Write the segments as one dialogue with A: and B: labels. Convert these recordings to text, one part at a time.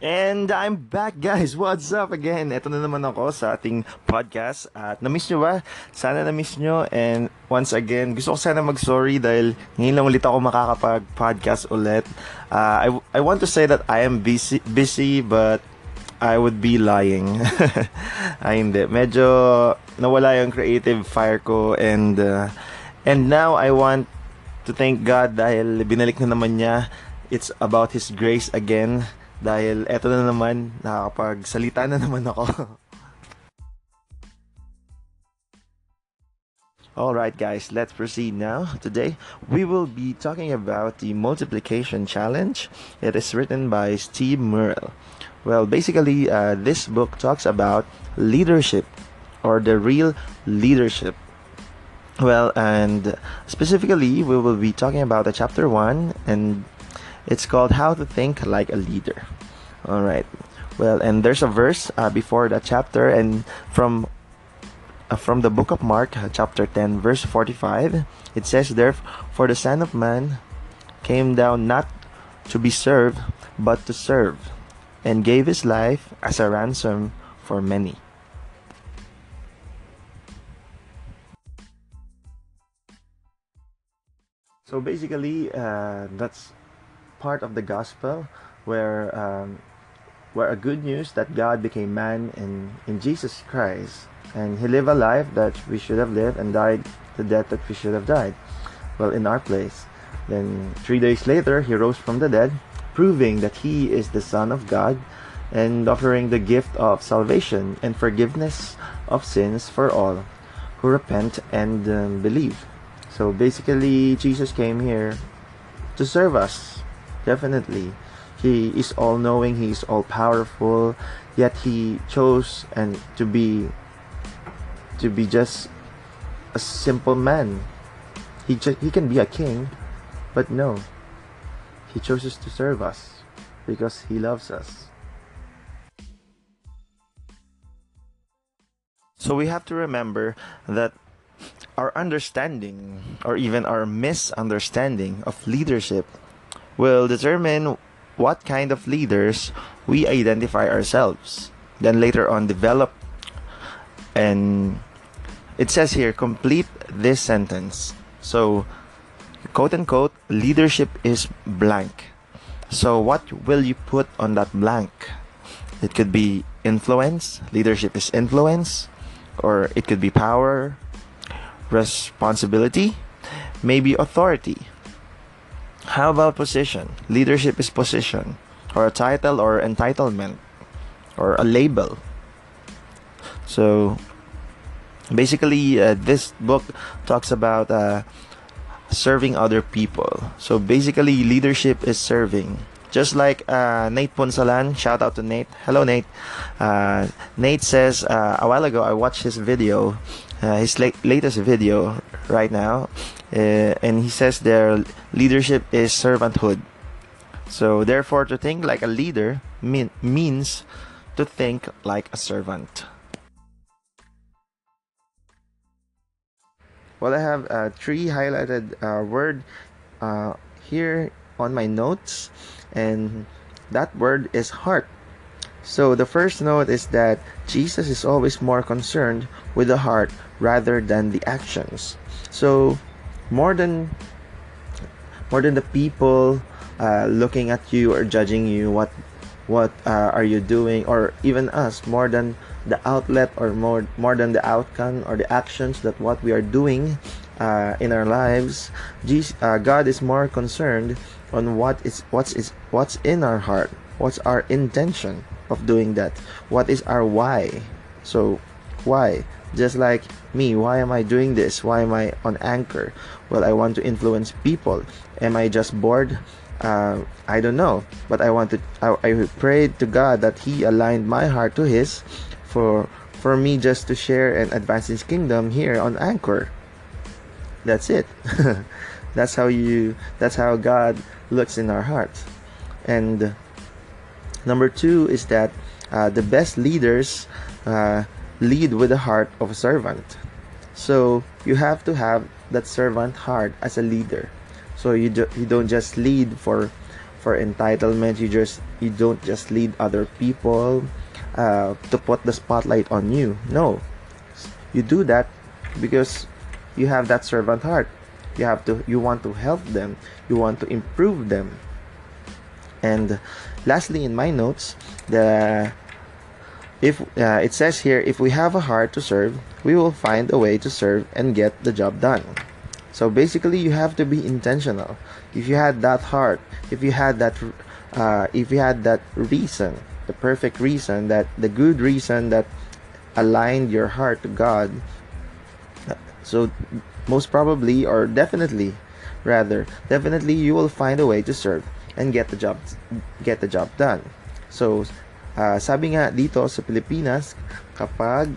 A: And I'm back guys! What's up again? Ito na naman ako sa ating podcast. At na-miss nyo ba? Sana na-miss nyo. And once again, gusto ko sana mag-sorry Dahil ngayon lang ulit ako makakapag-podcast ulit. Uh, I, I want to say that I am busy, busy But I would be lying. Ay hindi, medyo nawala yung creative fire ko. And uh, and now I want to thank God Dahil binalik na naman niya. It's about His grace again dahil eto na naman, nakakapagsalita na naman ako. Alright guys, let's proceed now. Today, we will be talking about the multiplication challenge. It is written by Steve Murrell. Well, basically, uh, this book talks about leadership or the real leadership. Well, and specifically, we will be talking about the chapter 1 and it's called How to Think Like a Leader. All right. Well, and there's a verse uh, before that chapter, and from uh, from the book of Mark, uh, chapter 10, verse 45, it says, Therefore, for the Son of Man came down not to be served, but to serve, and gave his life as a ransom for many. So basically, uh, that's part of the gospel where um, where a good news that God became man in, in Jesus Christ. And he lived a life that we should have lived and died the death that we should have died. Well in our place. Then three days later he rose from the dead proving that he is the son of God and offering the gift of salvation and forgiveness of sins for all who repent and um, believe. So basically Jesus came here to serve us definitely. He is all knowing, he is all powerful, yet he chose and to be to be just a simple man. He ju- he can be a king, but no. He chooses to serve us because he loves us. So we have to remember that our understanding or even our misunderstanding of leadership will determine what kind of leaders we identify ourselves. Then later on, develop and it says here, complete this sentence. So, quote unquote, leadership is blank. So, what will you put on that blank? It could be influence, leadership is influence, or it could be power, responsibility, maybe authority, how about position? Leadership is position, or a title, or entitlement, or a label. So, basically, uh, this book talks about uh, serving other people. So, basically, leadership is serving. Just like uh, Nate Punsalan, shout out to Nate. Hello, Nate. Uh, Nate says uh, a while ago I watched his video, uh, his la- latest video right now, uh, and he says their leadership is servanthood. So therefore, to think like a leader mean, means to think like a servant. Well, I have uh, three highlighted word here on my notes, and that word is heart. So the first note is that Jesus is always more concerned with the heart rather than the actions. So more than more than the people uh, looking at you or judging you what what uh, are you doing or even us more than the outlet or more more than the outcome or the actions that what we are doing uh, in our lives Jesus, uh, God is more concerned on what is what's is what's in our heart what's our intention of doing that what is our why so why just like me, why am I doing this? Why am I on Anchor? Well, I want to influence people. Am I just bored? Uh, I don't know. But I want to. I, I prayed to God that He aligned my heart to His, for for me just to share and advance His kingdom here on Anchor. That's it. that's how you. That's how God looks in our hearts. And number two is that uh, the best leaders. Uh, lead with the heart of a servant. So you have to have that servant heart as a leader. So you do, you don't just lead for for entitlement. You just you don't just lead other people uh, to put the spotlight on you. No, you do that because you have that servant heart. You have to you want to help them. You want to improve them. And lastly, in my notes, the if uh, it says here, if we have a heart to serve, we will find a way to serve and get the job done. So basically, you have to be intentional. If you had that heart, if you had that, uh, if you had that reason, the perfect reason, that the good reason that aligned your heart to God, so most probably or definitely, rather, definitely you will find a way to serve and get the job, get the job done. So Uh, sabi nga dito sa Pilipinas, kapag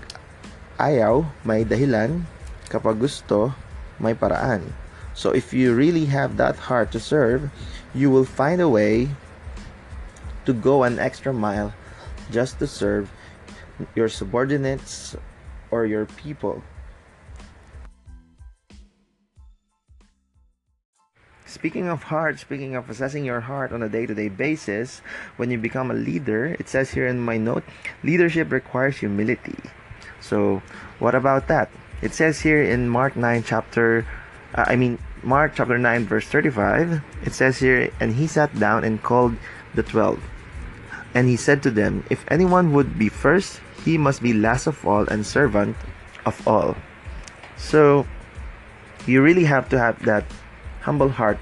A: ayaw, may dahilan. Kapag gusto, may paraan. So if you really have that heart to serve, you will find a way to go an extra mile just to serve your subordinates or your people. Speaking of heart, speaking of assessing your heart on a day to day basis, when you become a leader, it says here in my note, leadership requires humility. So, what about that? It says here in Mark 9, chapter, uh, I mean, Mark chapter 9, verse 35, it says here, and he sat down and called the twelve. And he said to them, If anyone would be first, he must be last of all and servant of all. So, you really have to have that humble heart.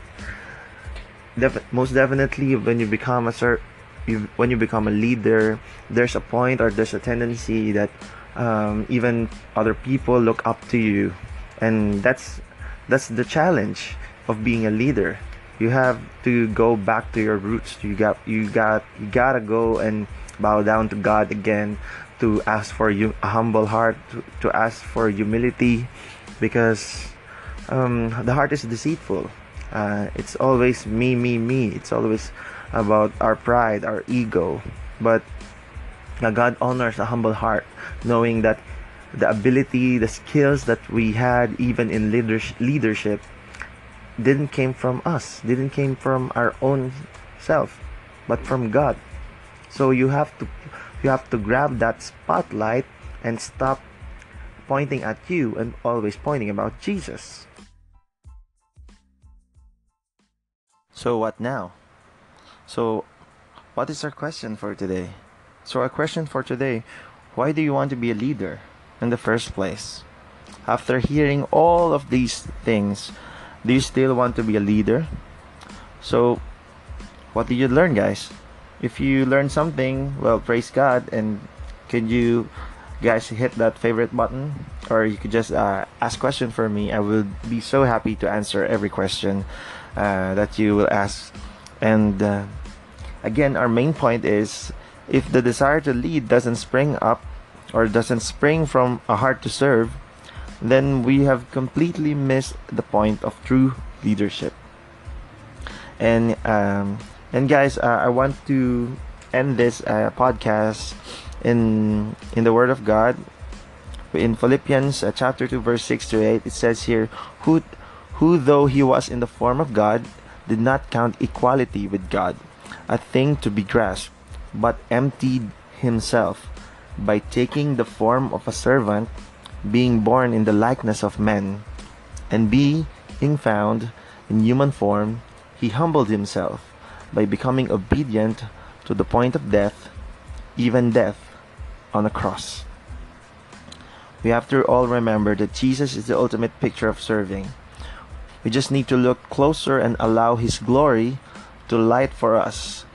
A: Def- most definitely when you become a sir you, when you become a leader there's a point or there's a tendency that um, even other people look up to you. And that's that's the challenge of being a leader. You have to go back to your roots. You got you got you gotta go and bow down to god again to ask for you a humble heart to, to ask for humility because um, the heart is deceitful. Uh, it's always me, me, me. It's always about our pride, our ego. But uh, God honors a humble heart, knowing that the ability, the skills that we had, even in leadership, didn't came from us, didn't came from our own self, but from God. So you have to you have to grab that spotlight and stop pointing at you and always pointing about Jesus. So what now? So what is our question for today? So our question for today, why do you want to be a leader in the first place? After hearing all of these things, do you still want to be a leader? So what did you learn guys? If you learned something, well praise God and could you guys hit that favorite button or you could just uh, ask question for me i will be so happy to answer every question that you will ask and uh, again our main point is if the desire to lead doesn't spring up or doesn't spring from a heart to serve then we have completely missed the point of true leadership and um, and guys uh, i want to end this uh, podcast in in the Word of God. In Philippians uh, chapter 2 verse 6 to 8 it says here who who though he was in the form of God did not count equality with God a thing to be grasped but emptied himself by taking the form of a servant being born in the likeness of men and being found in human form he humbled himself by becoming obedient to the point of death even death on a cross. We have to all remember that Jesus is the ultimate picture of serving. We just need to look closer and allow His glory to light for us,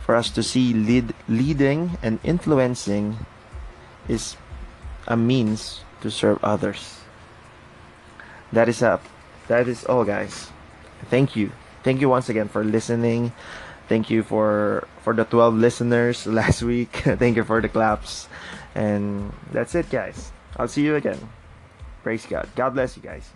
A: for us to see lead, leading and influencing is a means to serve others. That is up. That is all, guys. Thank you. Thank you once again for listening. Thank you for for the 12 listeners last week. Thank you for the claps. And that's it, guys. I'll see you again. Praise God. God bless you guys.